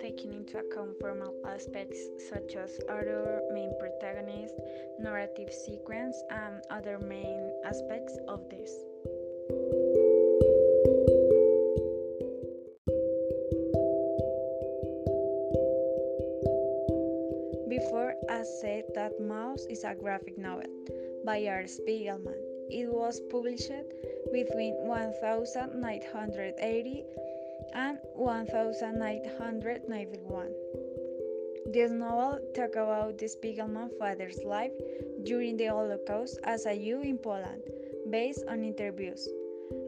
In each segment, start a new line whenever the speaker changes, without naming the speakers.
taking into account formal aspects such as order, main protagonist, narrative sequence, and other main aspects of this. Before I said that Maus is a graphic novel by Art Spiegelman. It was published between 1980 and 1991. This novel talks about the Spiegelman father's life during the Holocaust as a Jew in Poland, based on interviews.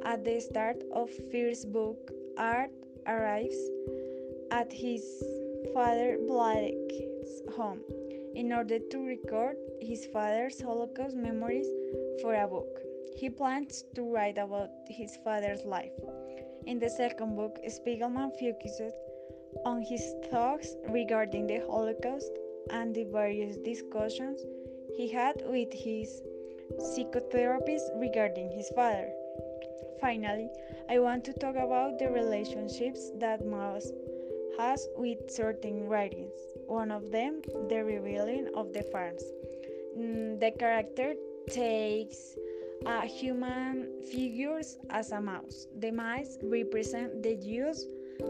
At the start of first book, Art arrives at his father Vladek's home in order to record his father's Holocaust memories for a book. He plans to write about his father's life. In the second book, Spiegelman focuses on his thoughts regarding the Holocaust and the various discussions he had with his psychotherapist regarding his father. Finally, I want to talk about the relationships that Maus has with certain writings. One of them, The revealing of the Farms. Mm, the character takes uh, human figures as a mouse. The mice represent the Jews,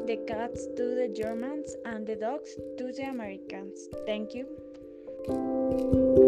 the cats to the Germans, and the dogs to the Americans. Thank you.